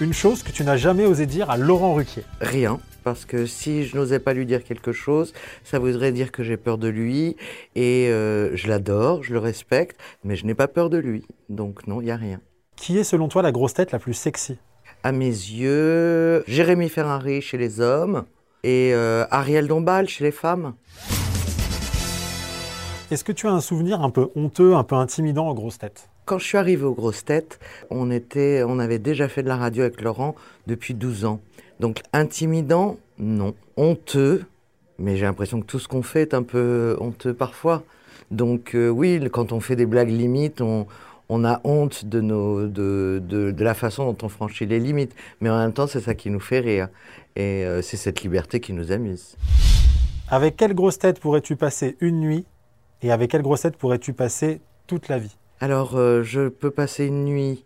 Une chose que tu n'as jamais osé dire à Laurent Ruquier. Rien, parce que si je n'osais pas lui dire quelque chose, ça voudrait dire que j'ai peur de lui, et euh, je l'adore, je le respecte, mais je n'ai pas peur de lui. Donc non, il n'y a rien. Qui est selon toi la grosse tête la plus sexy? À mes yeux, Jérémy Ferrari chez les hommes, et euh, Ariel Dombal chez les femmes. Est-ce que tu as un souvenir un peu honteux, un peu intimidant aux grosses têtes Quand je suis arrivé aux grosses têtes, on, était, on avait déjà fait de la radio avec Laurent depuis 12 ans. Donc intimidant, non. Honteux, mais j'ai l'impression que tout ce qu'on fait est un peu honteux parfois. Donc euh, oui, quand on fait des blagues limites, on, a honte de, la façon dont on franchit les limites. Mais en même temps, c'est ça qui nous fait rire. Et euh, c'est cette liberté qui nous amuse. Avec quelle grosse tête pourrais-tu passer une nuit? Et avec quelle grosse tête pourrais-tu passer toute la vie? Alors, euh, je peux passer une nuit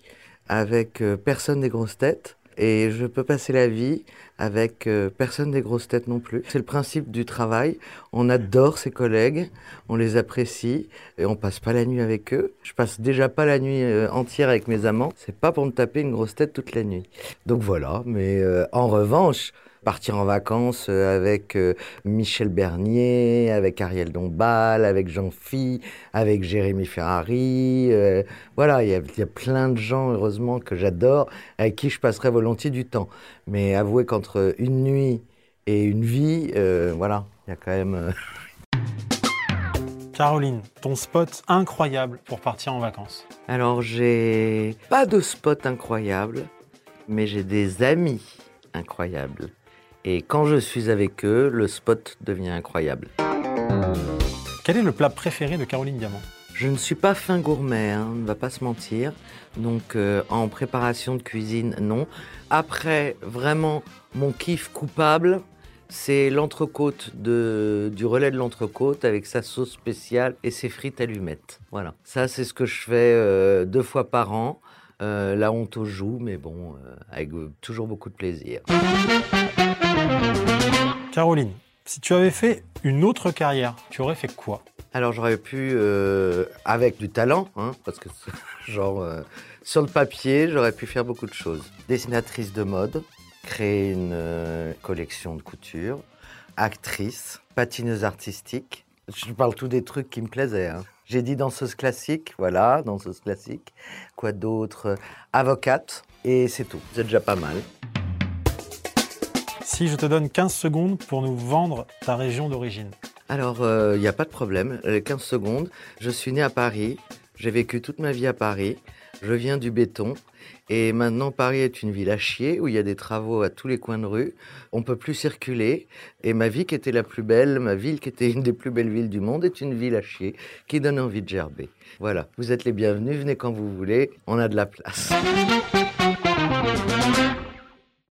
avec euh, personne des grosses têtes et je peux passer la vie avec euh, personne des grosses têtes non plus. C'est le principe du travail. On adore ses collègues, on les apprécie et on passe pas la nuit avec eux. Je passe déjà pas la nuit euh, entière avec mes amants. C'est pas pour me taper une grosse tête toute la nuit. Donc voilà. Mais euh, en revanche, partir en vacances euh, avec euh, Michel Bernier, avec Ariel Dombal, avec Jean Phi, avec Jérémy Ferrari. Euh, voilà, il y, a, y, a plein de gens, heureusement, que j'adore, avec qui je passerai volontiers du temps. Mais avouez qu'entre une nuit et une vie, euh, voilà, il y a quand même... Caroline, ton spot incroyable pour partir en vacances Alors, j'ai pas de spot incroyable, mais j'ai des amis incroyables. Et quand je suis avec eux, le spot devient incroyable. Quel est le plat préféré de Caroline Diamant? Je ne suis pas fin gourmet, hein, on ne va pas se mentir. Donc euh, en préparation de cuisine, non. Après, vraiment, mon kiff coupable, c'est l'entrecôte de, du relais de l'entrecôte avec sa sauce spéciale et ses frites allumettes. Voilà. Ça, c'est ce que je fais euh, deux fois par an. Euh, la honte aux joues, mais bon, euh, avec toujours beaucoup de plaisir. Caroline, si tu avais fait une autre carrière, tu aurais fait quoi? Alors j'aurais pu, euh, avec du talent, hein, parce que genre euh, sur le papier, j'aurais pu faire beaucoup de choses. Dessinatrice de mode, créer une euh, collection de couture, actrice, patineuse artistique. Je parle tout des trucs qui me plaisaient. Hein. J'ai dit danseuse classique, voilà, danseuse classique. Quoi d'autre? Avocate, et c'est tout. C'est déjà pas mal. Si je te donne 15 secondes pour nous vendre ta région d'origine. Alors, il euh, n'y a pas de problème. Euh, 15 secondes. Je suis né à Paris. J'ai vécu toute ma vie à Paris. Je viens du béton. Et maintenant, Paris est une ville à chier où il y a des travaux à tous les coins de rue. On peut plus circuler. Et ma vie qui était la plus belle, ma ville qui était une des plus belles villes du monde, est une ville à chier qui donne envie de gerber. Voilà. Vous êtes les bienvenus. Venez quand vous voulez. On a de la place.